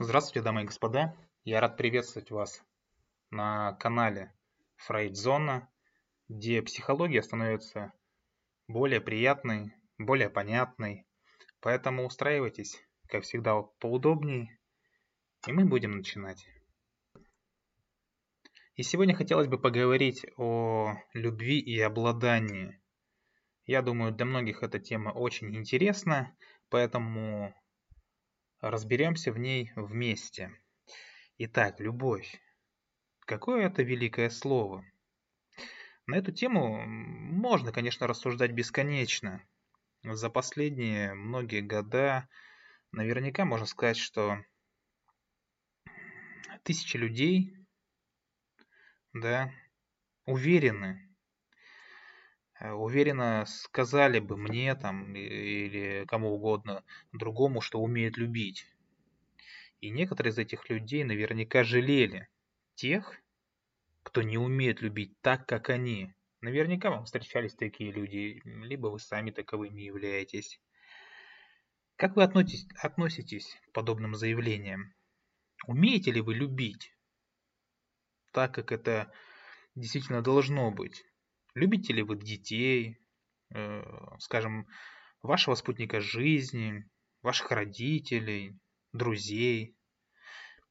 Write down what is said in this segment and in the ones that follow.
Здравствуйте, дамы и господа. Я рад приветствовать вас на канале Фрейдзона, где психология становится более приятной, более понятной. Поэтому устраивайтесь, как всегда, поудобнее, и мы будем начинать. И сегодня хотелось бы поговорить о любви и обладании. Я думаю, для многих эта тема очень интересна, поэтому разберемся в ней вместе. Итак, любовь. Какое это великое слово? На эту тему можно, конечно, рассуждать бесконечно. За последние многие года наверняка можно сказать, что тысячи людей да, уверены, уверенно сказали бы мне там или кому угодно другому, что умеют любить. И некоторые из этих людей наверняка жалели тех, кто не умеет любить так, как они. Наверняка вам встречались такие люди, либо вы сами таковыми являетесь. Как вы относитесь, относитесь к подобным заявлениям? Умеете ли вы любить? так, как это действительно должно быть. Любите ли вы детей, э, скажем, вашего спутника жизни, ваших родителей, друзей?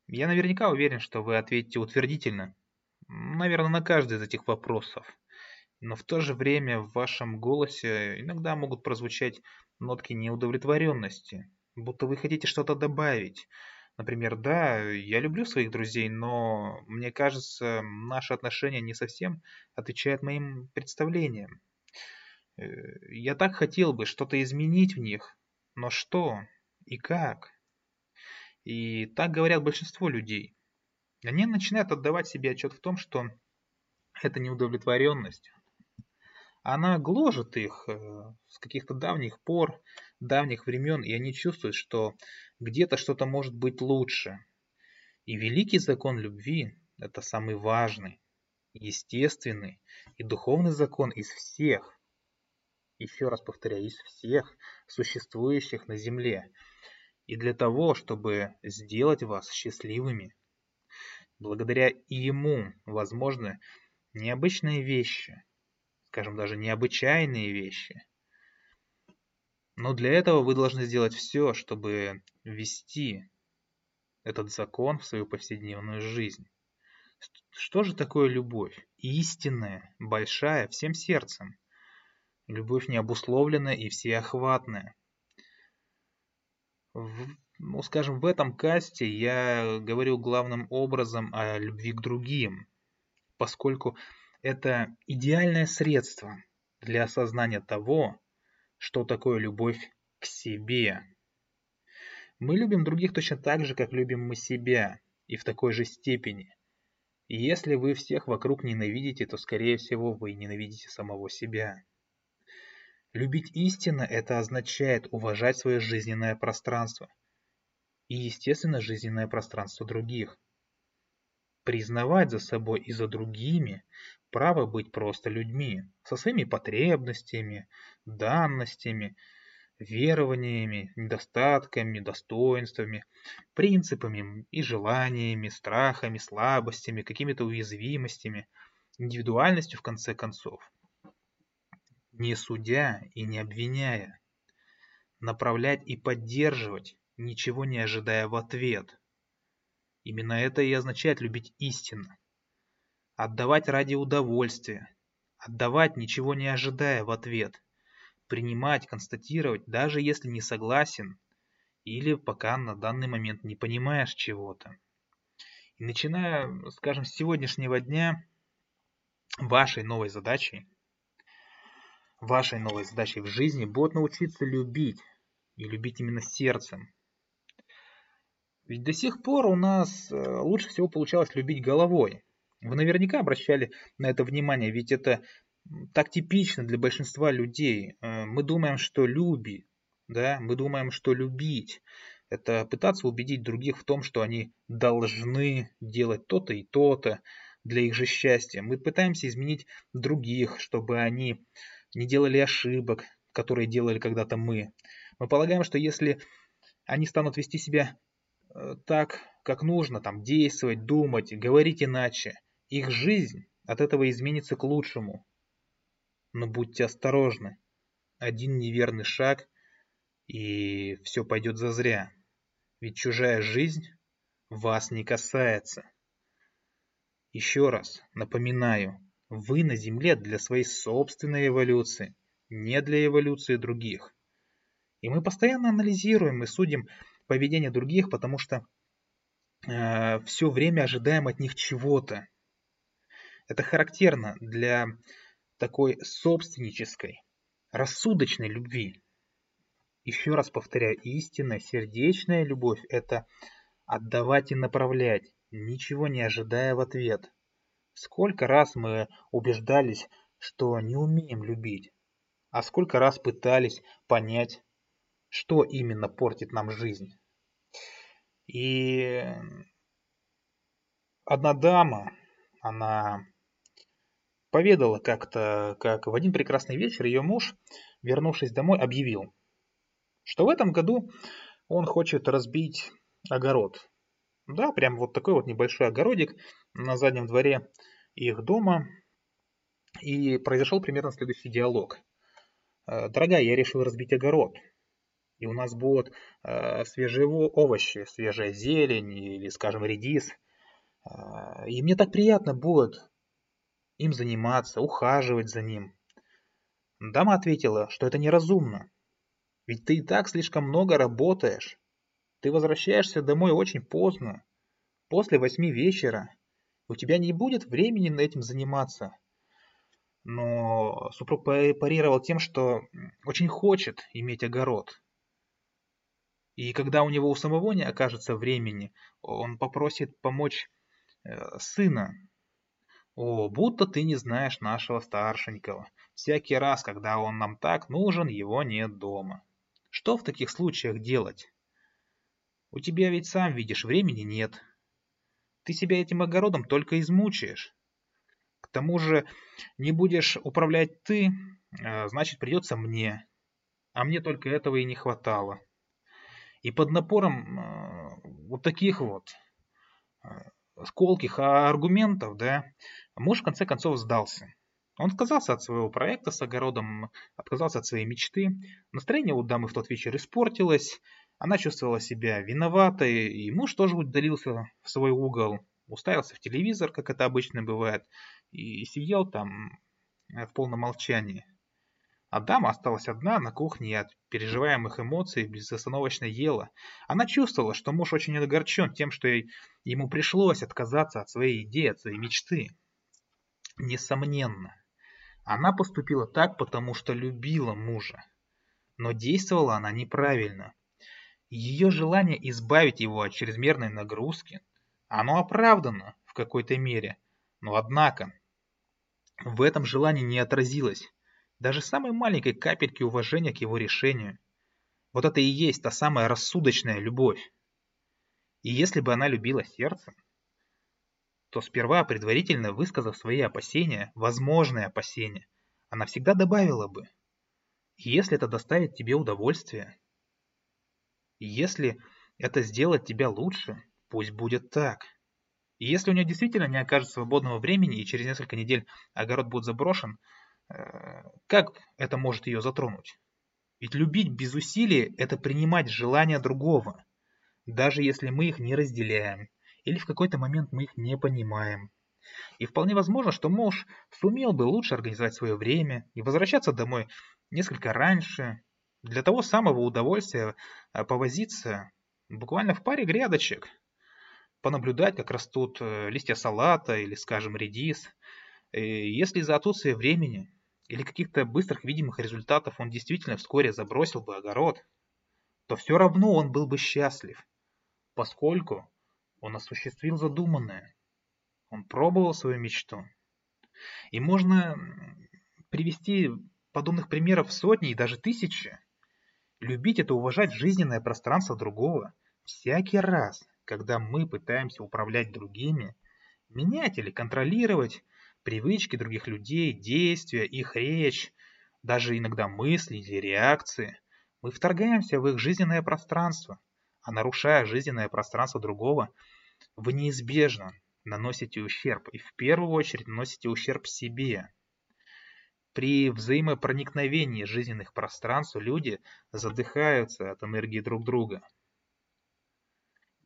Я наверняка уверен, что вы ответите утвердительно, наверное, на каждый из этих вопросов. Но в то же время в вашем голосе иногда могут прозвучать нотки неудовлетворенности, будто вы хотите что-то добавить, Например, да, я люблю своих друзей, но мне кажется, наши отношения не совсем отвечают моим представлениям. Э, я так хотел бы что-то изменить в них, но что и как? И так говорят большинство людей. Они начинают отдавать себе отчет в том, что это неудовлетворенность. Она гложет их э, с каких-то давних пор, давних времен, и они чувствуют, что где-то что-то может быть лучше. И великий закон любви – это самый важный, естественный и духовный закон из всех, еще раз повторяю, из всех существующих на земле. И для того, чтобы сделать вас счастливыми, благодаря ему возможны необычные вещи, скажем даже необычайные вещи – но для этого вы должны сделать все, чтобы ввести этот закон в свою повседневную жизнь. Что же такое любовь? Истинная, большая, всем сердцем. Любовь необусловленная и всеохватная. В, ну, скажем, в этом касте я говорю главным образом о любви к другим, поскольку это идеальное средство для осознания того, что такое любовь к себе. Мы любим других точно так же, как любим мы себя, и в такой же степени. И если вы всех вокруг ненавидите, то, скорее всего, вы ненавидите самого себя. Любить истинно – это означает уважать свое жизненное пространство. И, естественно, жизненное пространство других. Признавать за собой и за другими право быть просто людьми, со своими потребностями, данностями, верованиями, недостатками, достоинствами, принципами и желаниями, страхами, слабостями, какими-то уязвимостями, индивидуальностью в конце концов. Не судя и не обвиняя, направлять и поддерживать, ничего не ожидая в ответ. Именно это и означает любить истинно отдавать ради удовольствия, отдавать, ничего не ожидая в ответ, принимать, констатировать, даже если не согласен или пока на данный момент не понимаешь чего-то. И начиная, скажем, с сегодняшнего дня, вашей новой задачей, вашей новой задачей в жизни будет научиться любить, и любить именно сердцем. Ведь до сих пор у нас э, лучше всего получалось любить головой. Вы наверняка обращали на это внимание, ведь это так типично для большинства людей. Э, мы думаем, что люби, да, мы думаем, что любить – это пытаться убедить других в том, что они должны делать то-то и то-то для их же счастья. Мы пытаемся изменить других, чтобы они не делали ошибок, которые делали когда-то мы. Мы полагаем, что если они станут вести себя э, так, как нужно, там, действовать, думать, говорить иначе, их жизнь от этого изменится к лучшему. Но будьте осторожны. Один неверный шаг, и все пойдет зазря. Ведь чужая жизнь вас не касается. Еще раз напоминаю, вы на Земле для своей собственной эволюции, не для эволюции других. И мы постоянно анализируем и судим поведение других, потому что э, все время ожидаем от них чего-то. Это характерно для такой собственнической, рассудочной любви. Еще раз повторяю, истинная сердечная любовь – это отдавать и направлять, ничего не ожидая в ответ. Сколько раз мы убеждались, что не умеем любить, а сколько раз пытались понять, что именно портит нам жизнь. И одна дама, она поведала как-то, как в один прекрасный вечер ее муж, вернувшись домой, объявил, что в этом году он хочет разбить огород. Да, прям вот такой вот небольшой огородик на заднем дворе их дома. И произошел примерно следующий диалог. «Э, Дорогая, я решил разбить огород. И у нас будут э, свежие овощи, свежая зелень или, скажем, редис. Э, и мне так приятно будет им заниматься, ухаживать за ним. Дама ответила, что это неразумно. Ведь ты и так слишком много работаешь. Ты возвращаешься домой очень поздно, после восьми вечера. У тебя не будет времени на этим заниматься. Но супруг парировал тем, что очень хочет иметь огород. И когда у него у самого не окажется времени, он попросит помочь э, сына. О, будто ты не знаешь нашего старшенького. Всякий раз, когда он нам так нужен, его нет дома. Что в таких случаях делать? У тебя ведь сам видишь, времени нет. Ты себя этим огородом только измучаешь. К тому же не будешь управлять ты, э, значит придется мне. А мне только этого и не хватало. И под напором э, вот таких вот э, сколких аргументов, да, муж в конце концов сдался. Он отказался от своего проекта с огородом, отказался от своей мечты. Настроение у дамы в тот вечер испортилось, она чувствовала себя виноватой, и муж тоже удалился в свой угол, уставился в телевизор, как это обычно бывает, и сидел там в полном молчании. А дама осталась одна на кухне и от переживаемых эмоций безостановочно ела. Она чувствовала, что муж очень огорчен тем, что ему пришлось отказаться от своей идеи, от своей мечты. Несомненно, она поступила так, потому что любила мужа. Но действовала она неправильно. Ее желание избавить его от чрезмерной нагрузки, оно оправдано в какой-то мере. Но однако, в этом желании не отразилось даже самой маленькой капельки уважения к его решению. Вот это и есть та самая рассудочная любовь. И если бы она любила сердцем, то сперва, предварительно высказав свои опасения, возможные опасения, она всегда добавила бы, если это доставит тебе удовольствие, если это сделает тебя лучше, пусть будет так. И если у нее действительно не окажется свободного времени и через несколько недель огород будет заброшен, как это может ее затронуть? Ведь любить без усилий – это принимать желания другого, даже если мы их не разделяем, или в какой-то момент мы их не понимаем. И вполне возможно, что муж сумел бы лучше организовать свое время и возвращаться домой несколько раньше, для того самого удовольствия э, повозиться буквально в паре грядочек, понаблюдать, как растут э, листья салата или, скажем, редис. И если за отсутствие времени или каких-то быстрых видимых результатов он действительно вскоре забросил бы огород, то все равно он был бы счастлив, поскольку он осуществил задуманное. Он пробовал свою мечту. И можно привести подобных примеров сотни и даже тысячи. Любить – это уважать жизненное пространство другого. Всякий раз, когда мы пытаемся управлять другими, менять или контролировать – привычки других людей, действия, их речь, даже иногда мысли или реакции. Мы вторгаемся в их жизненное пространство, а нарушая жизненное пространство другого, вы неизбежно наносите ущерб. И в первую очередь наносите ущерб себе. При взаимопроникновении жизненных пространств люди задыхаются от энергии друг друга.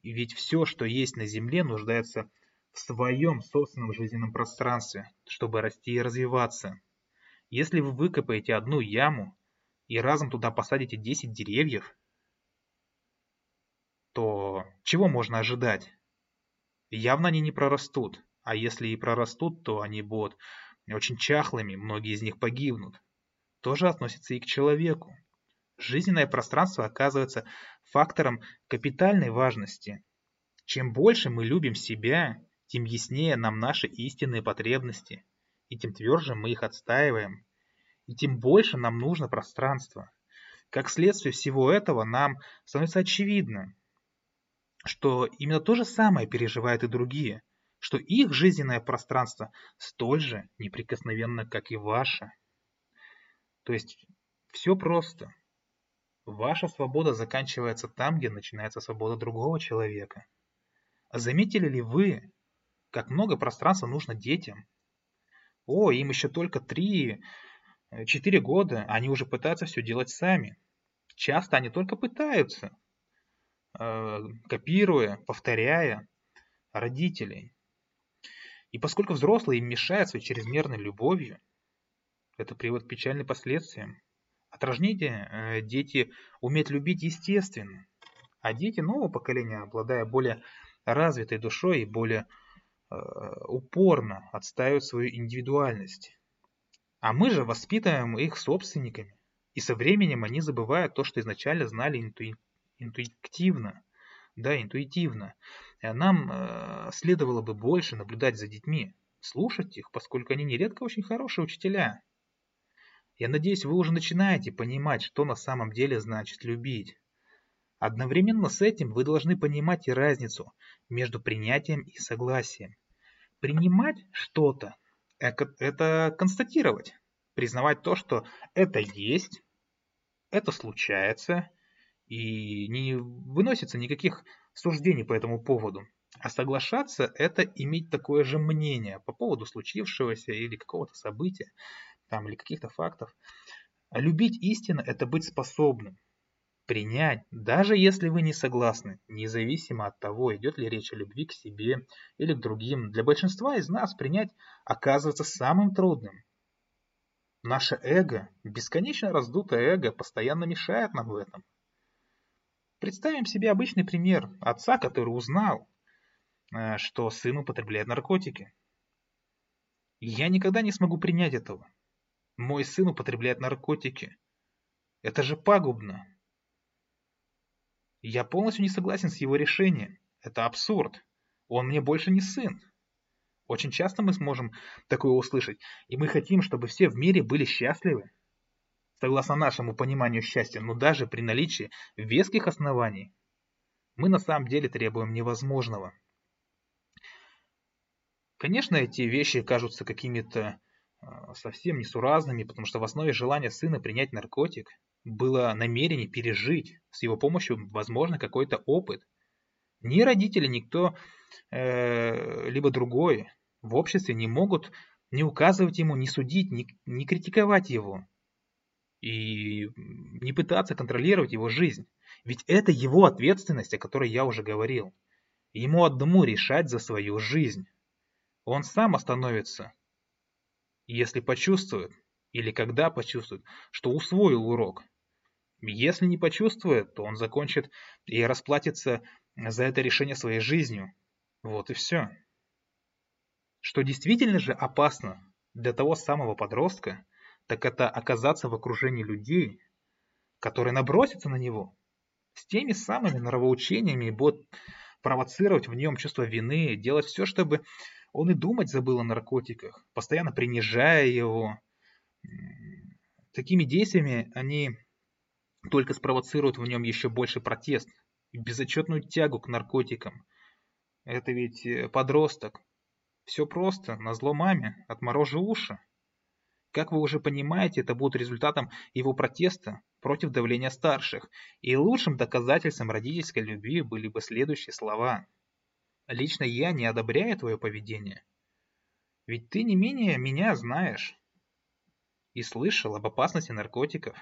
Ведь все, что есть на Земле, нуждается в своем собственном жизненном пространстве, чтобы расти и развиваться. Если вы выкопаете одну яму и разом туда посадите 10 деревьев, то чего можно ожидать? Явно они не прорастут, а если и прорастут, то они будут очень чахлыми, многие из них погибнут. Тоже относится и к человеку. Жизненное пространство оказывается фактором капитальной важности. Чем больше мы любим себя, тем яснее нам наши истинные потребности, и тем тверже мы их отстаиваем, и тем больше нам нужно пространства. Как следствие всего этого нам становится очевидно, что именно то же самое переживают и другие, что их жизненное пространство столь же неприкосновенно, как и ваше. То есть все просто. Ваша свобода заканчивается там, где начинается свобода другого человека. А заметили ли вы, как много пространства нужно детям. О, им еще только 3-4 года, они уже пытаются все делать сами. Часто они только пытаются, э, копируя, повторяя родителей. И поскольку взрослые им мешают своей чрезмерной любовью, это приводит к печальным последствиям. От рождения э, дети умеют любить естественно, а дети нового поколения, обладая более развитой душой и более Э, упорно отстаивают свою индивидуальность. А мы же воспитываем их собственниками. И со временем они забывают то, что изначально знали интуи... интуитивно. Да, интуитивно. Нам э, следовало бы больше наблюдать за детьми, слушать их, поскольку они нередко очень хорошие учителя. Я надеюсь, вы уже начинаете понимать, что на самом деле значит любить. Одновременно с этим вы должны понимать и разницу между принятием и согласием. Принимать что-то – это констатировать, признавать то, что это есть, это случается, и не выносится никаких суждений по этому поводу. А соглашаться – это иметь такое же мнение по поводу случившегося или какого-то события, там, или каких-то фактов. А любить истинно – это быть способным принять, даже если вы не согласны, независимо от того, идет ли речь о любви к себе или к другим. Для большинства из нас принять оказывается самым трудным. Наше эго, бесконечно раздутое эго, постоянно мешает нам в этом. Представим себе обычный пример отца, который узнал, э, что сын употребляет наркотики. Я никогда не смогу принять этого. Мой сын употребляет наркотики. Это же пагубно. Я полностью не согласен с его решением. Это абсурд. Он мне больше не сын. Очень часто мы сможем такое услышать, и мы хотим, чтобы все в мире были счастливы. Согласно нашему пониманию счастья, но даже при наличии веских оснований, мы на самом деле требуем невозможного. Конечно, эти вещи кажутся какими-то э, совсем несуразными, потому что в основе желания сына принять наркотик было намерение пережить с его помощью, возможно, какой-то опыт. Ни родители, никто, э, либо другой в обществе не могут не указывать ему, не судить, не, критиковать его и не пытаться контролировать его жизнь. Ведь это его ответственность, о которой я уже говорил. Ему одному решать за свою жизнь. Он сам остановится, если почувствует, или когда почувствует, что усвоил урок. Если не почувствует, то он закончит и расплатится за это решение своей жизнью. Вот и все. Что действительно же опасно для того самого подростка, так это оказаться в окружении людей, которые набросятся на него с теми самыми нравоучениями и будут провоцировать в нем чувство вины, делать все, чтобы он и думать забыл о наркотиках, постоянно принижая его. Такими действиями они только спровоцируют в нем еще больше протест и безотчетную тягу к наркотикам. Это ведь э, подросток. Все просто, на зло маме, отморожи уши. Как вы уже понимаете, это будет результатом его протеста против давления старших, и лучшим доказательством родительской любви были бы следующие слова. «Лично я не одобряю твое поведение, ведь ты не менее меня знаешь и слышал об опасности наркотиков.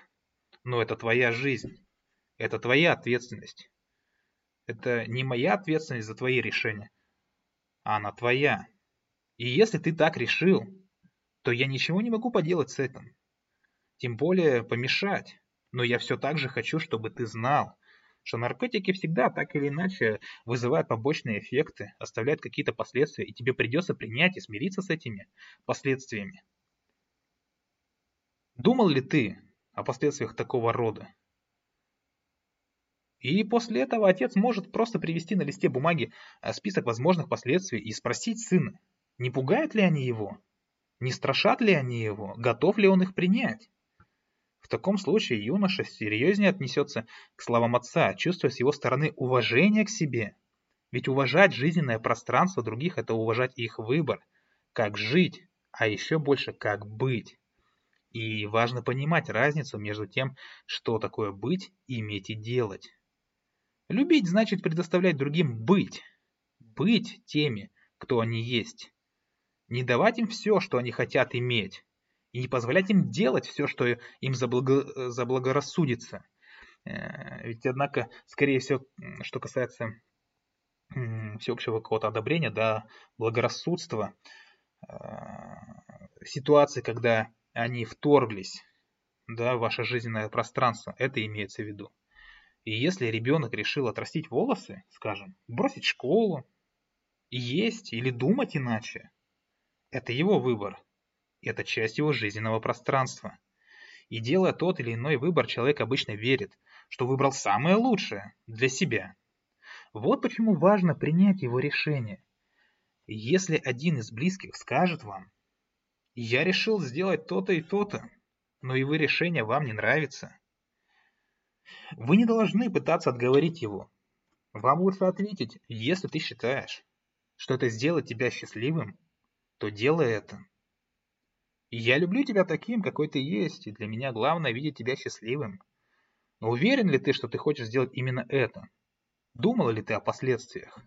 Но это твоя жизнь, это твоя ответственность. Это не моя ответственность за твои решения, а она твоя. И если ты так решил, то я ничего не могу поделать с этим. Тем более помешать. Но я все так же хочу, чтобы ты знал, что наркотики всегда так или иначе вызывают побочные эффекты, оставляют какие-то последствия, и тебе придется принять и смириться с этими последствиями. Думал ли ты о последствиях такого рода? И после этого отец может просто привести на листе бумаги э, список возможных последствий и спросить сына, не пугают ли они его, не страшат ли они его, готов ли он их принять. В таком случае юноша серьезнее отнесется к словам отца, чувствуя с его стороны уважение к себе. Ведь уважать жизненное пространство других – это уважать их выбор, как жить, а еще больше как быть. И важно понимать разницу между тем, что такое быть, иметь и делать. Любить значит предоставлять другим быть. Быть теми, кто они есть. Не давать им все, что они хотят иметь. И не позволять им делать все, что им заблаго... заблагорассудится. Э, ведь, однако, скорее всего, что касается всеобщего какого-то одобрения, да, благорассудства, э, ситуации, когда они вторглись да, в ваше жизненное пространство, это имеется в виду. И если ребенок решил отрастить волосы, скажем, бросить школу, есть или думать иначе, это его выбор. Это часть его жизненного пространства. И делая тот или иной выбор, человек обычно верит, что выбрал самое лучшее для себя. Вот почему важно принять его решение. Если один из близких скажет вам, «Я решил сделать то-то и то-то», но его решение вам не нравится, вы не должны пытаться отговорить его. Вам лучше ответить, если ты считаешь, что это сделает тебя счастливым, то делай это. Я люблю тебя таким, какой ты есть, и для меня главное видеть тебя счастливым. Но уверен ли ты, что ты хочешь сделать именно это? Думал ли ты о последствиях?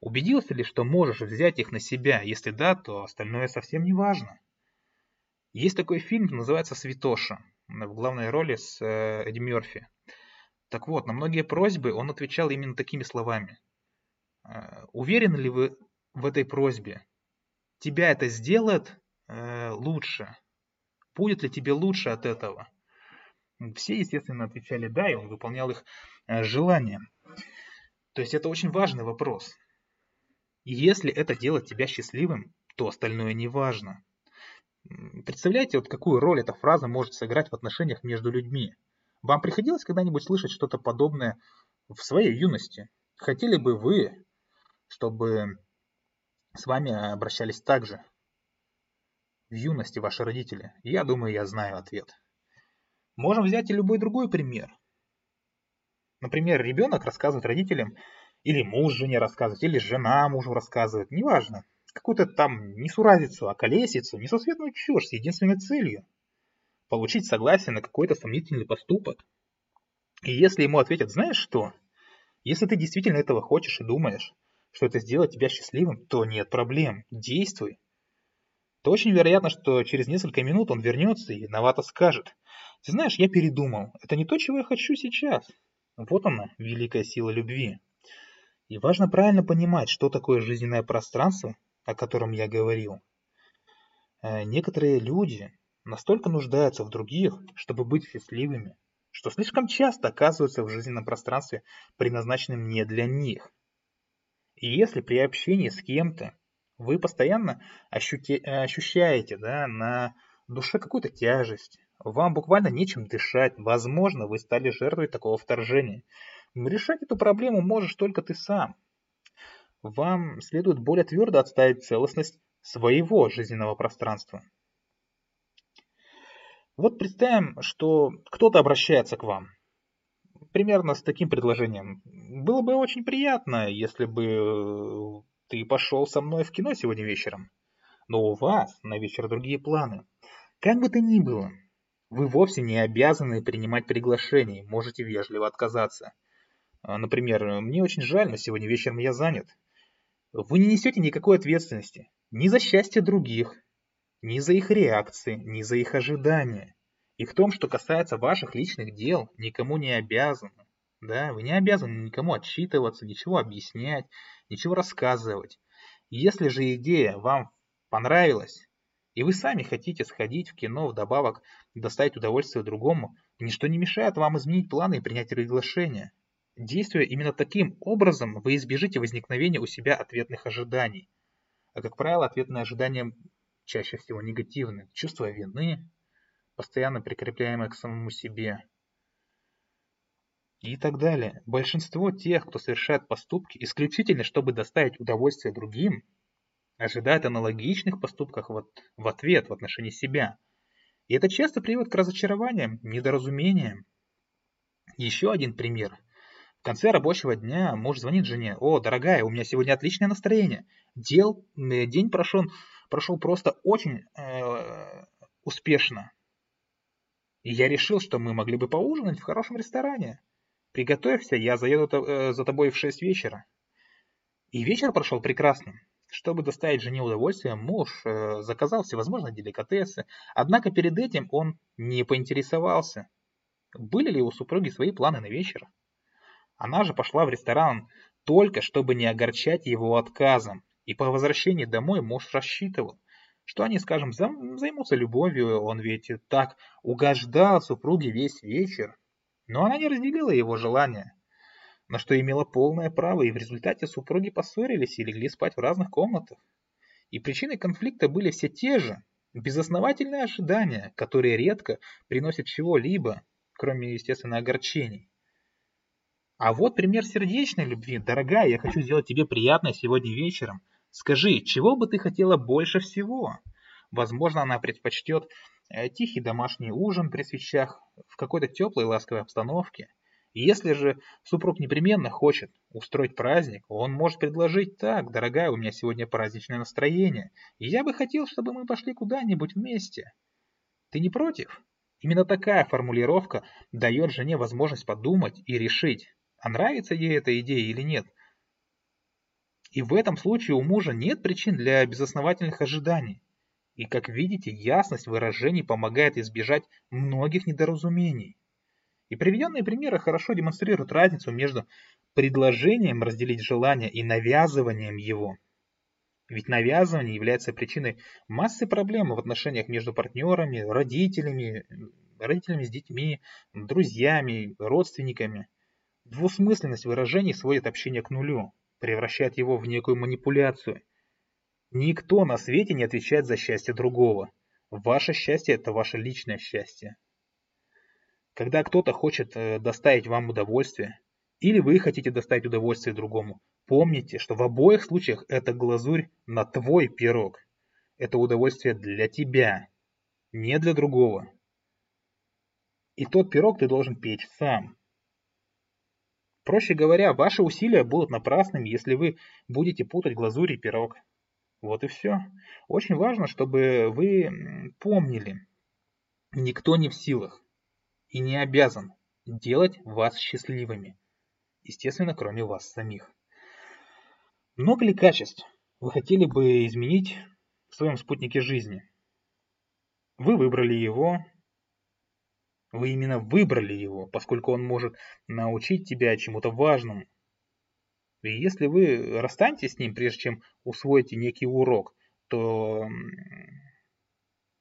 Убедился ли, что можешь взять их на себя? Если да, то остальное совсем не важно. Есть такой фильм, называется «Святоша», в главной роли с э, Эдди Мерфи. Так вот, на многие просьбы он отвечал именно такими словами. «Э, уверены ли вы в этой просьбе? Тебя это сделает э, лучше? Будет ли тебе лучше от этого? Все, естественно, отвечали «да», и он выполнял их э, желания. То есть это очень важный вопрос. И если это делает тебя счастливым, то остальное не важно. Представляете, вот какую роль эта фраза может сыграть в отношениях между людьми? Вам приходилось когда-нибудь слышать что-то подобное в своей юности? Хотели бы вы, чтобы с вами обращались так же? В юности ваши родители? Я думаю, я знаю ответ. Можем взять и любой другой пример. Например, ребенок рассказывает родителям, или муж жене рассказывает, или жена мужу рассказывает, неважно. Какую-то там несуразицу, околесицу, несусветную чушь с единственной целью получить согласие на какой-то сомнительный поступок. И если ему ответят, знаешь что, если ты действительно этого хочешь и думаешь, что это сделает тебя счастливым, то нет проблем, действуй. То очень вероятно, что через несколько минут он вернется и виновато скажет, ты знаешь, я передумал, это не то, чего я хочу сейчас. Вот она, великая сила любви. И важно правильно понимать, что такое жизненное пространство, о котором я говорил. Э, некоторые люди настолько нуждаются в других, чтобы быть счастливыми, что слишком часто оказываются в жизненном пространстве, предназначенном не для них. И если при общении с кем-то вы постоянно ощущаете да, на душе какую-то тяжесть, вам буквально нечем дышать, возможно, вы стали жертвой такого вторжения. Решать эту проблему можешь только ты сам. Вам следует более твердо отставить целостность своего жизненного пространства. Вот представим, что кто-то обращается к вам. Примерно с таким предложением. Было бы очень приятно, если бы э, ты пошел со мной в кино сегодня вечером. Но у вас на вечер другие планы. Как бы то ни было, Вы вовсе не обязаны принимать приглашений, можете вежливо отказаться. А, например, мне очень жаль, но сегодня вечером я занят. Вы не несете никакой ответственности ни за счастье других, ни за их реакции, ни за их ожидания. И в том, что касается ваших личных дел, никому не обязаны. Да, вы не обязаны никому отчитываться, ничего объяснять, ничего рассказывать. Если же идея вам понравилась, и вы сами хотите сходить в кино, вдобавок доставить удовольствие другому, ничто не мешает вам изменить планы и принять приглашение. Действуя именно таким образом, вы избежите возникновения у себя ответных ожиданий. А как правило, ответные ожидания чаще всего негативны. Чувство вины, постоянно прикрепляемое к самому себе. И так далее. Большинство тех, кто совершает поступки исключительно, чтобы доставить удовольствие другим, ожидает аналогичных поступков в, в ответ в отношении себя. И это часто приводит к разочарованиям, недоразумениям. Еще один пример. В конце рабочего дня муж звонит жене. «О, дорогая, у меня сегодня отличное настроение. Дел, э, день прошел, прошел просто очень э, успешно. И я решил, что мы могли бы поужинать в хорошем ресторане. Приготовься, я заеду э, за тобой в 6 вечера». И вечер прошел прекрасно. Чтобы доставить жене удовольствие, муж э, заказал всевозможные деликатесы, однако перед этим он не поинтересовался, были ли у супруги свои планы на вечер. Она же пошла в ресторан только, чтобы не огорчать его отказом, и по возвращении домой муж рассчитывал, что они, скажем, займутся любовью, он ведь так угождал супруге весь вечер. Но она не разделила его желания на что имела полное право, и в результате супруги поссорились и легли спать в разных комнатах. И причиной конфликта были все те же, безосновательные ожидания, которые редко приносят чего-либо, кроме, естественно, огорчений. А вот пример сердечной любви. Дорогая, я хочу сделать тебе приятное сегодня вечером. Скажи, чего бы ты хотела больше всего? Возможно, она предпочтет э, тихий домашний ужин при свечах в какой-то теплой ласковой обстановке – если же супруг непременно хочет устроить праздник, он может предложить так, дорогая, у меня сегодня праздничное настроение, и я бы хотел, чтобы мы пошли куда-нибудь вместе. Ты не против? Именно такая формулировка дает жене возможность подумать и решить, а нравится ей эта идея или нет. И в этом случае у мужа нет причин для безосновательных ожиданий. И как видите, ясность выражений помогает избежать многих недоразумений. И приведенные примеры хорошо демонстрируют разницу между предложением разделить желание и навязыванием его. Ведь навязывание является причиной массы проблем в отношениях между партнерами, родителями, родителями с детьми, друзьями, родственниками. Двусмысленность выражений сводит общение к нулю, превращает его в некую манипуляцию. Никто на свете не отвечает за счастье другого. Ваше счастье – это ваше личное счастье. Когда кто-то хочет э, доставить вам удовольствие, или вы хотите доставить удовольствие другому, помните, что в обоих случаях это глазурь на твой пирог. Это удовольствие для тебя, не для другого. И тот пирог ты должен печь сам. Проще говоря, ваши усилия будут напрасными, если вы будете путать глазурь и пирог. Вот и все. Очень важно, чтобы вы помнили, никто не в силах и не обязан делать вас счастливыми. Естественно, кроме вас самих. Много ли качеств вы хотели бы изменить в своем спутнике жизни? Вы выбрали его, вы именно выбрали его, поскольку он может научить тебя чему-то важному. И если вы расстанетесь с ним, прежде чем усвоите некий урок, то,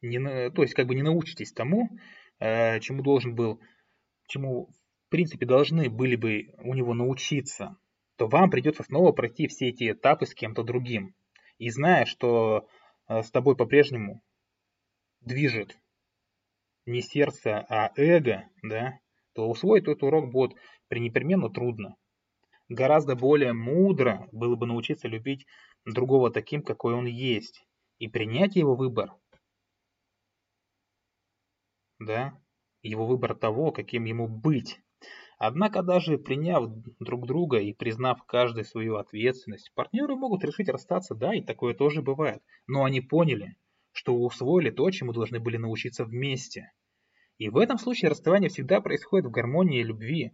не, то есть как бы не научитесь тому, Э, чему должен был, чему в принципе должны были бы у него научиться, то вам придется снова пройти все эти этапы с кем-то другим. И зная, что э, с тобой по-прежнему движет не сердце, а эго, да, то усвоить этот урок будет непременно трудно. Гораздо более мудро было бы научиться любить другого таким, какой он есть, и принять его выбор да, его выбор того, каким ему быть. Однако даже приняв друг друга и признав каждый свою ответственность, партнеры могут решить расстаться, да, и такое тоже бывает. Но они поняли, что усвоили то, чему должны были научиться вместе. И в этом случае расставание всегда происходит в гармонии и любви.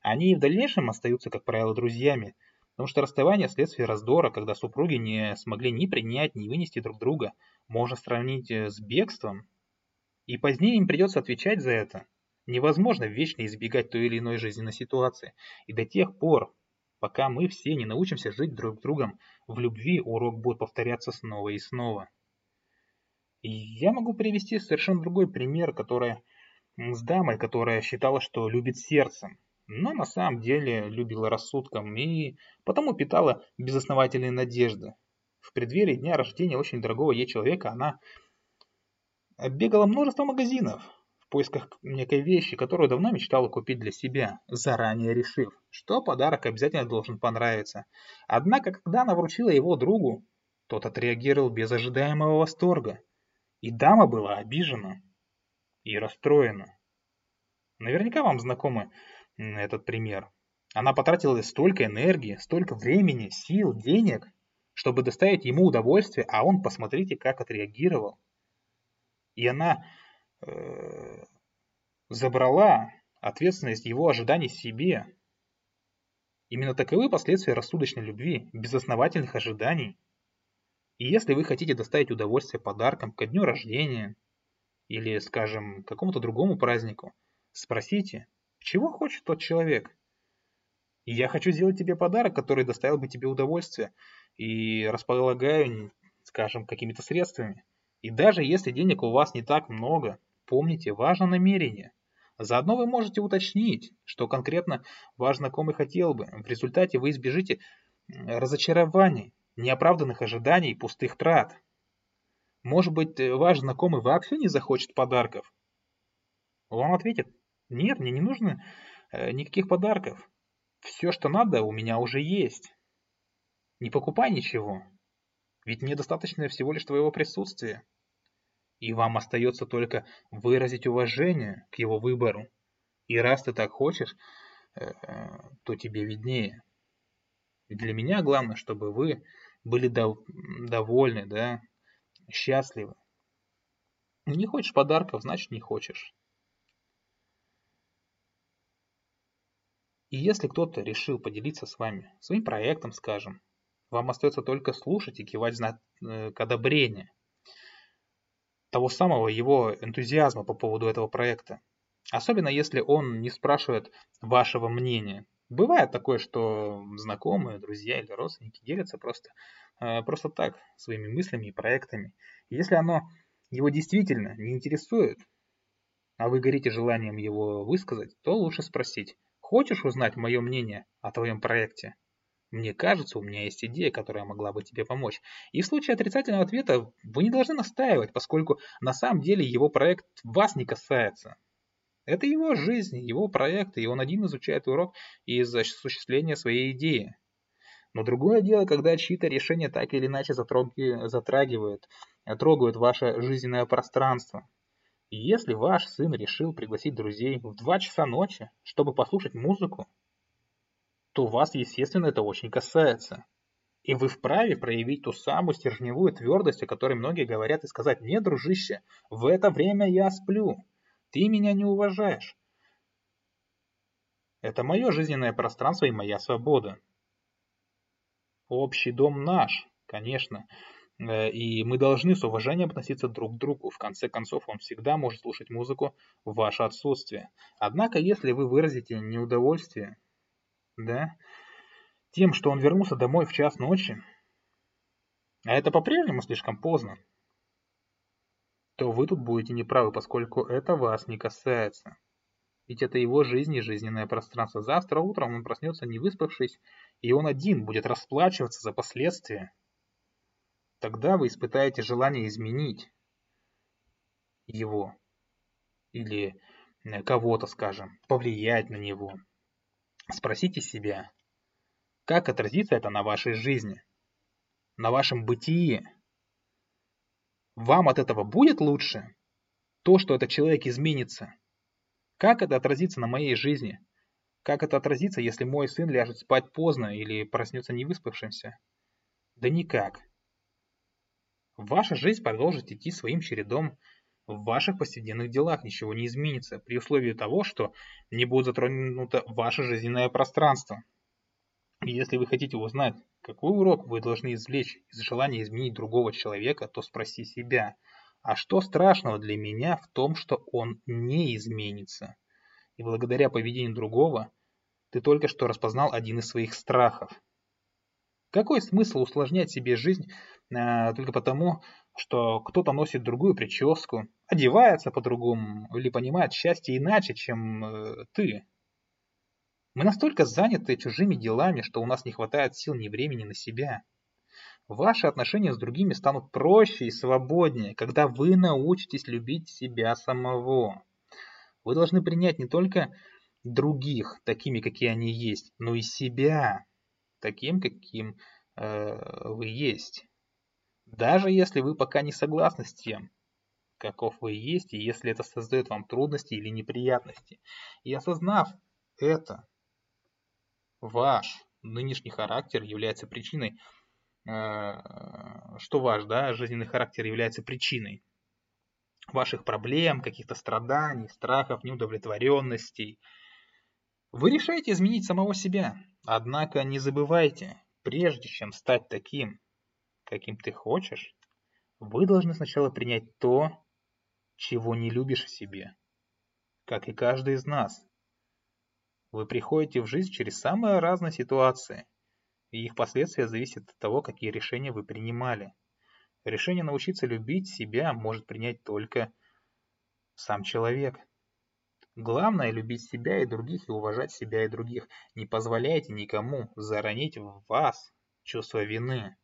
Они и в дальнейшем остаются, как правило, друзьями. Потому что расставание следствие раздора, когда супруги не смогли ни принять, ни вынести друг друга, можно сравнить э, с бегством. И позднее им придется отвечать за это. Невозможно вечно избегать той или иной жизненной ситуации. И до тех пор, пока мы все не научимся жить друг с другом в любви, урок будет повторяться снова и снова. Я могу привести совершенно другой пример, который с дамой, которая считала, что любит сердцем, но на самом деле любила рассудком и потому питала безосновательные надежды. В преддверии дня рождения очень дорогого ей человека она бегала множество магазинов в поисках некой вещи, которую давно мечтала купить для себя, заранее решив, что подарок обязательно должен понравиться. Однако, когда она вручила его другу, тот отреагировал без ожидаемого восторга. И дама была обижена и расстроена. Наверняка вам знакомы этот пример. Она потратила столько энергии, столько времени, сил, денег, чтобы доставить ему удовольствие, а он, посмотрите, как отреагировал. И она э, забрала ответственность его ожиданий себе. Именно таковы последствия рассудочной любви, безосновательных ожиданий. И если вы хотите доставить удовольствие подаркам ко дню рождения или, скажем, какому-то другому празднику, спросите, чего хочет тот человек. Я хочу сделать тебе подарок, который доставил бы тебе удовольствие, и располагаю, скажем, какими-то средствами. И даже если денег у вас не так много, помните, важно намерение. Заодно вы можете уточнить, что конкретно ваш знакомый хотел бы. В результате вы избежите разочарований, неоправданных ожиданий, пустых трат. Может быть, э, ваш знакомый вообще не захочет подарков? Он ответит, нет, мне не нужно э, никаких подарков. Все, что надо, у меня уже есть. Не покупай ничего, ведь мне достаточно всего лишь твоего присутствия. И вам остается только выразить уважение к его выбору. И раз ты так хочешь, э, то тебе виднее. И для меня главное, чтобы вы были дов довольны, да, счастливы. Не хочешь подарков, значит не хочешь. И если кто-то решил поделиться с вами своим проектом, скажем, вам остается только слушать и кивать знак э, к одобрению того самого его энтузиазма по поводу этого проекта. Особенно если он не спрашивает вашего мнения. Бывает такое, что знакомые, друзья или родственники делятся просто, э, просто так своими мыслями и проектами. если оно его действительно не интересует, а вы горите желанием его высказать, то лучше спросить, Хочешь узнать мое мнение о твоем проекте? Мне кажется, у меня есть идея, которая могла бы тебе помочь. И в случае отрицательного ответа вы не должны настаивать, поскольку на самом деле его проект вас не касается. Это его жизнь, его проект, и он один изучает урок из осуществления своей идеи. Но другое дело, когда чьи-то решения так или иначе затрагивают, трогают ваше жизненное пространство. И если ваш сын решил пригласить друзей в 2 часа ночи, чтобы послушать музыку, то вас, естественно, это очень касается. И вы вправе проявить ту самую стержневую твердость, о которой многие говорят, и сказать, «Нет, дружище, в это время я сплю, ты меня не уважаешь». Это мое жизненное пространство и моя свобода. Общий дом наш, конечно, Э, и мы должны с уважением относиться друг к другу. В конце концов, он всегда может слушать музыку в ваше отсутствие. Однако, если вы выразите неудовольствие да, тем, что он вернулся домой в час ночи, а это по-прежнему слишком поздно, то вы тут будете неправы, поскольку это вас не касается. Ведь это его жизнь и жизненное пространство. Завтра утром он проснется не выспавшись, и он один будет расплачиваться за последствия тогда вы испытаете желание изменить его или э, кого-то, скажем, повлиять на него. Спросите себя, как отразится это на вашей жизни, на вашем бытии. Вам от этого будет лучше? То, что этот человек изменится. Как это отразится на моей жизни? Как это отразится, если мой сын ляжет спать поздно или проснется невыспавшимся? Да никак. Ваша жизнь продолжит идти своим чередом. в ваших повседневных делах ничего не изменится, при условии того, что не будет затронуто ваше жизненное пространство. И если вы хотите узнать, какой урок вы должны извлечь из желания изменить другого человека, то спроси себя, а что страшного для меня в том, что он не изменится? И благодаря поведению другого ты только что распознал один из своих страхов. Какой смысл усложнять себе жизнь э, только потому, что кто-то носит другую прическу, одевается по-другому или понимает счастье иначе, чем э, ты? Мы настолько заняты чужими делами, что у нас не хватает сил ни времени на себя. Ваши отношения с другими станут проще и свободнее, когда вы научитесь любить себя самого. Вы должны принять не только других такими, какие они есть, но и себя таким, каким э, вы есть. Даже если вы пока не согласны с тем, каков вы есть, и если это создает вам трудности или неприятности. И осознав это, ваш нынешний характер является причиной, э, что ваш да, жизненный характер является причиной ваших проблем, каких-то страданий, страхов, неудовлетворенностей. Вы решаете изменить самого себя, однако не забывайте, прежде чем стать таким, каким ты хочешь, вы должны сначала принять то, чего не любишь в себе, как и каждый из нас. Вы приходите в жизнь через самые разные ситуации, и их последствия зависят от того, какие решения вы принимали. Решение научиться любить себя может принять только сам человек. Главное – любить себя и других и уважать себя и других. Не позволяйте никому заронить в вас чувство вины.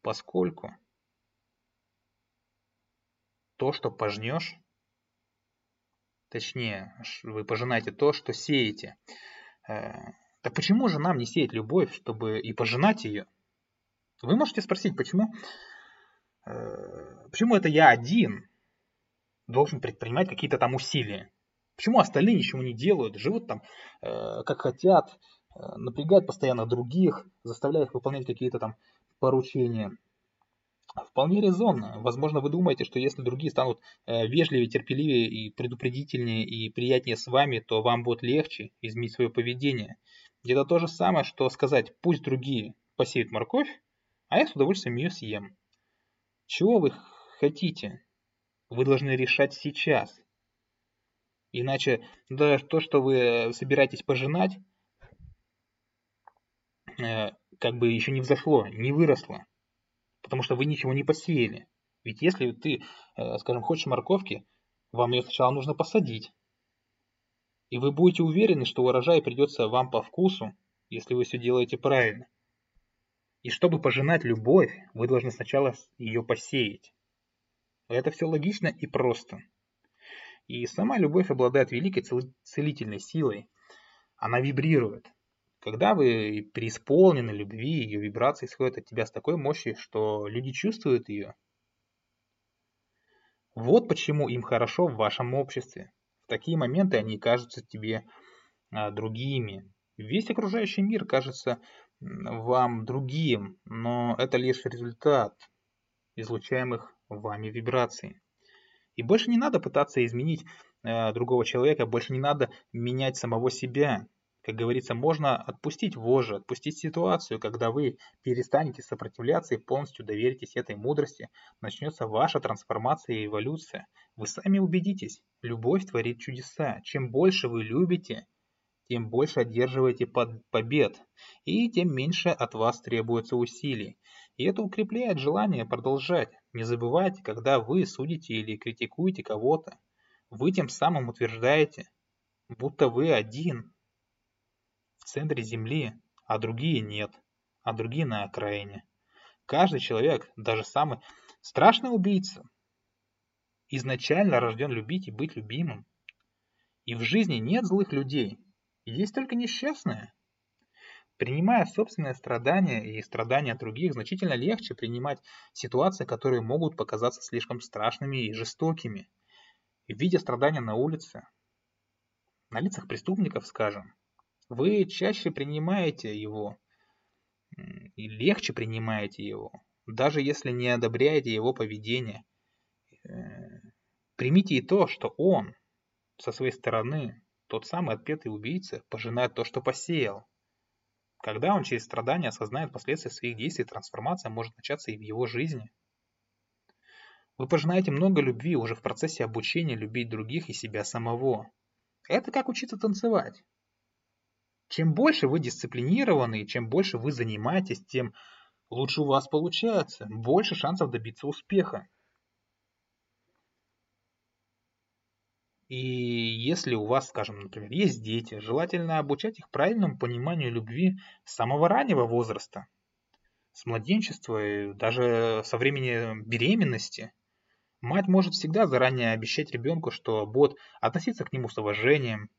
Поскольку то, что пожнешь, Точнее, вы пожинаете то, что сеете. Э, так почему же нам не сеять любовь, чтобы и пожинать ее? Вы можете спросить, почему, э, почему это я один должен предпринимать какие-то там усилия? Почему остальные ничего не делают, живут там э, как хотят, напрягают постоянно других, заставляют их выполнять какие-то там поручения? Вполне резонно. Возможно, вы думаете, что если другие станут э, вежливее, терпеливее и предупредительнее и приятнее с вами, то вам будет легче изменить свое поведение. Это то же самое, что сказать, пусть другие посеют морковь, а я с удовольствием ее съем. Чего вы хотите? Вы должны решать сейчас. Иначе даже то, что вы собираетесь пожинать, э, как бы еще не взошло, не выросло потому что вы ничего не посеяли. Ведь если ты, э, скажем, хочешь морковки, вам ее сначала нужно посадить. И вы будете уверены, что урожай придется вам по вкусу, если вы все делаете правильно. И чтобы пожинать любовь, вы должны сначала ее посеять. Это все логично и просто. И сама любовь обладает великой целительной силой. Она вибрирует. Когда вы преисполнены любви, ее вибрации исходят от тебя с такой мощью, что люди чувствуют ее. Вот почему им хорошо в вашем обществе. В такие моменты они кажутся тебе а, другими. Весь окружающий мир кажется вам другим, но это лишь результат излучаемых вами вибраций. И больше не надо пытаться изменить э, другого человека, больше не надо менять самого себя. Как говорится, можно отпустить вожжи, отпустить ситуацию, когда вы перестанете сопротивляться и полностью доверитесь этой мудрости, начнется ваша трансформация и эволюция. Вы сами убедитесь, любовь творит чудеса. Чем больше вы любите, тем больше одерживаете побед, и тем меньше от вас требуется усилий. И это укрепляет желание продолжать. Не забывайте, когда вы судите или критикуете кого-то, вы тем самым утверждаете, будто вы один, в центре Земли, а другие нет, а другие на окраине. Каждый человек, даже самый страшный убийца, изначально рожден любить и быть любимым. И в жизни нет злых людей, есть только несчастные. Принимая собственные страдания и страдания других, значительно легче принимать ситуации, которые могут показаться слишком страшными и жестокими. Видя страдания на улице, на лицах преступников, скажем, вы чаще принимаете его и легче принимаете его, даже если не одобряете его поведение. Э, Примите и то, что он, со своей стороны, тот самый отпетый убийца, пожинает то, что посеял. Когда он через страдания осознает последствия своих действий, трансформация может начаться и в его жизни. Вы пожинаете много любви уже в процессе обучения любить других и себя самого. Это как учиться танцевать. Чем больше вы дисциплинированы, чем больше вы занимаетесь, тем лучше у вас получается, больше шансов добиться успеха. И если у вас, скажем, например, есть дети, желательно обучать их правильному пониманию любви с самого раннего возраста, с младенчества и даже со времени беременности. Мать может всегда заранее обещать ребенку, что будет относиться к нему с уважением,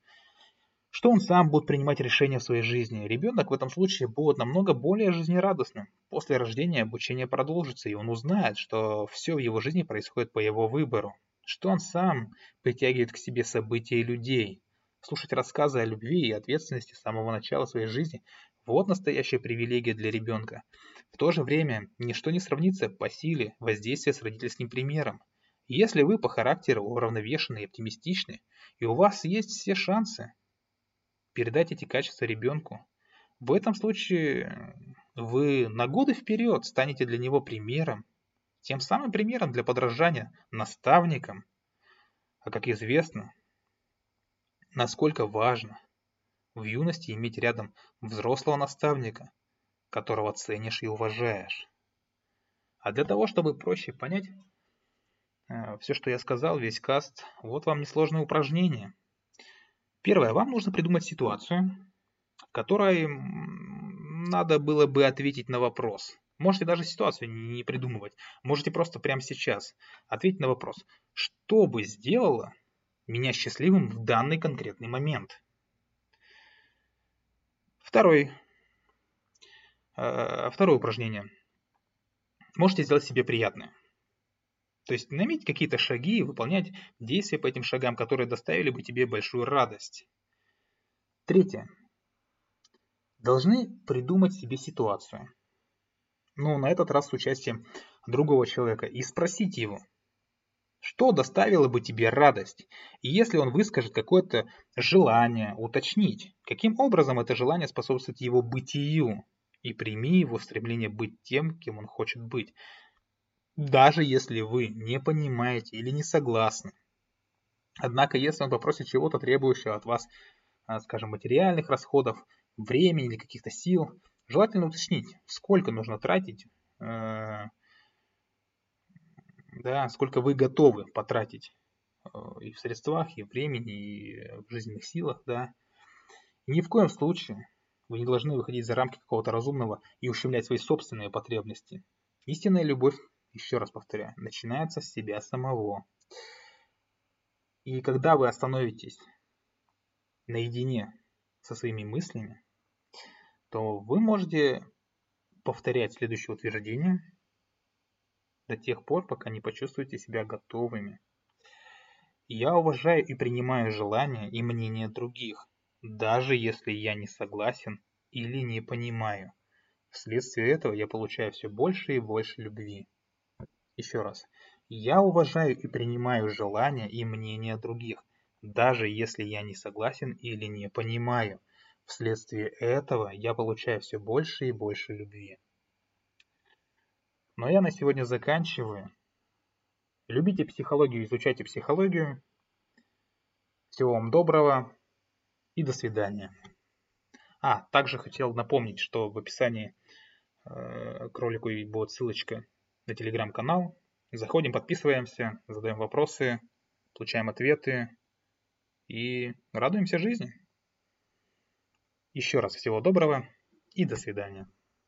что он сам будет принимать решения в своей жизни. Ребенок в этом случае будет намного более жизнерадостным. После рождения обучение продолжится, и он узнает, что все в его жизни происходит по его выбору, что он сам притягивает к себе события и людей. Слушать рассказы о любви и ответственности с самого начала своей жизни – вот настоящая привилегия для ребенка. В то же время ничто не сравнится по силе воздействия с родительским примером. Если вы по характеру уравновешены и оптимистичны, и у вас есть все шансы передать эти качества ребенку, в этом случае вы на годы вперед станете для него примером, тем самым примером для подражания наставникам. А как известно, насколько важно в юности иметь рядом взрослого наставника, которого ценишь и уважаешь. А для того, чтобы проще понять э, все, что я сказал, весь каст, вот вам несложное упражнение – Первое, вам нужно придумать ситуацию, в которой надо было бы ответить на вопрос. Можете даже ситуацию не придумывать. Можете просто прямо сейчас ответить на вопрос. Что бы сделало меня счастливым в данный конкретный момент? Второй, э, второе упражнение. Можете сделать себе приятное. То есть наметить какие-то шаги и выполнять действия по этим шагам, которые доставили бы тебе большую радость. Третье. Должны придумать себе ситуацию. Ну, на этот раз с участием другого человека. И спросить его, что доставило бы тебе радость? И если он выскажет какое-то желание, уточнить, каким образом это желание способствует его бытию. И прими его стремление быть тем, кем он хочет быть даже если вы не понимаете или не согласны. Однако, если он попросит чего-то требующего от вас, а, скажем, материальных расходов, времени или каких-то сил, желательно уточнить, сколько нужно тратить, э, да, сколько вы готовы потратить э, и в средствах, и в времени, и в жизненных силах, да. И ни в коем случае вы не должны выходить за рамки какого-то разумного и ущемлять свои собственные потребности. Истинная любовь еще раз повторяю, начинается с себя самого. И когда вы остановитесь наедине со своими мыслями, то вы можете повторять следующее утверждение до тех пор, пока не почувствуете себя готовыми. Я уважаю и принимаю желания и мнения других, даже если я не согласен или не понимаю. Вследствие этого я получаю все больше и больше любви. Еще раз. Я уважаю и принимаю желания и мнения других, даже если я не согласен или не понимаю. Вследствие этого я получаю все больше и больше любви. Но я на сегодня заканчиваю. Любите психологию, изучайте психологию. Всего вам доброго и до свидания. А, также хотел напомнить, что в описании э, к ролику будет ссылочка на телеграм-канал. Заходим, подписываемся, задаем вопросы, получаем ответы и радуемся жизни. Еще раз всего доброго и до свидания.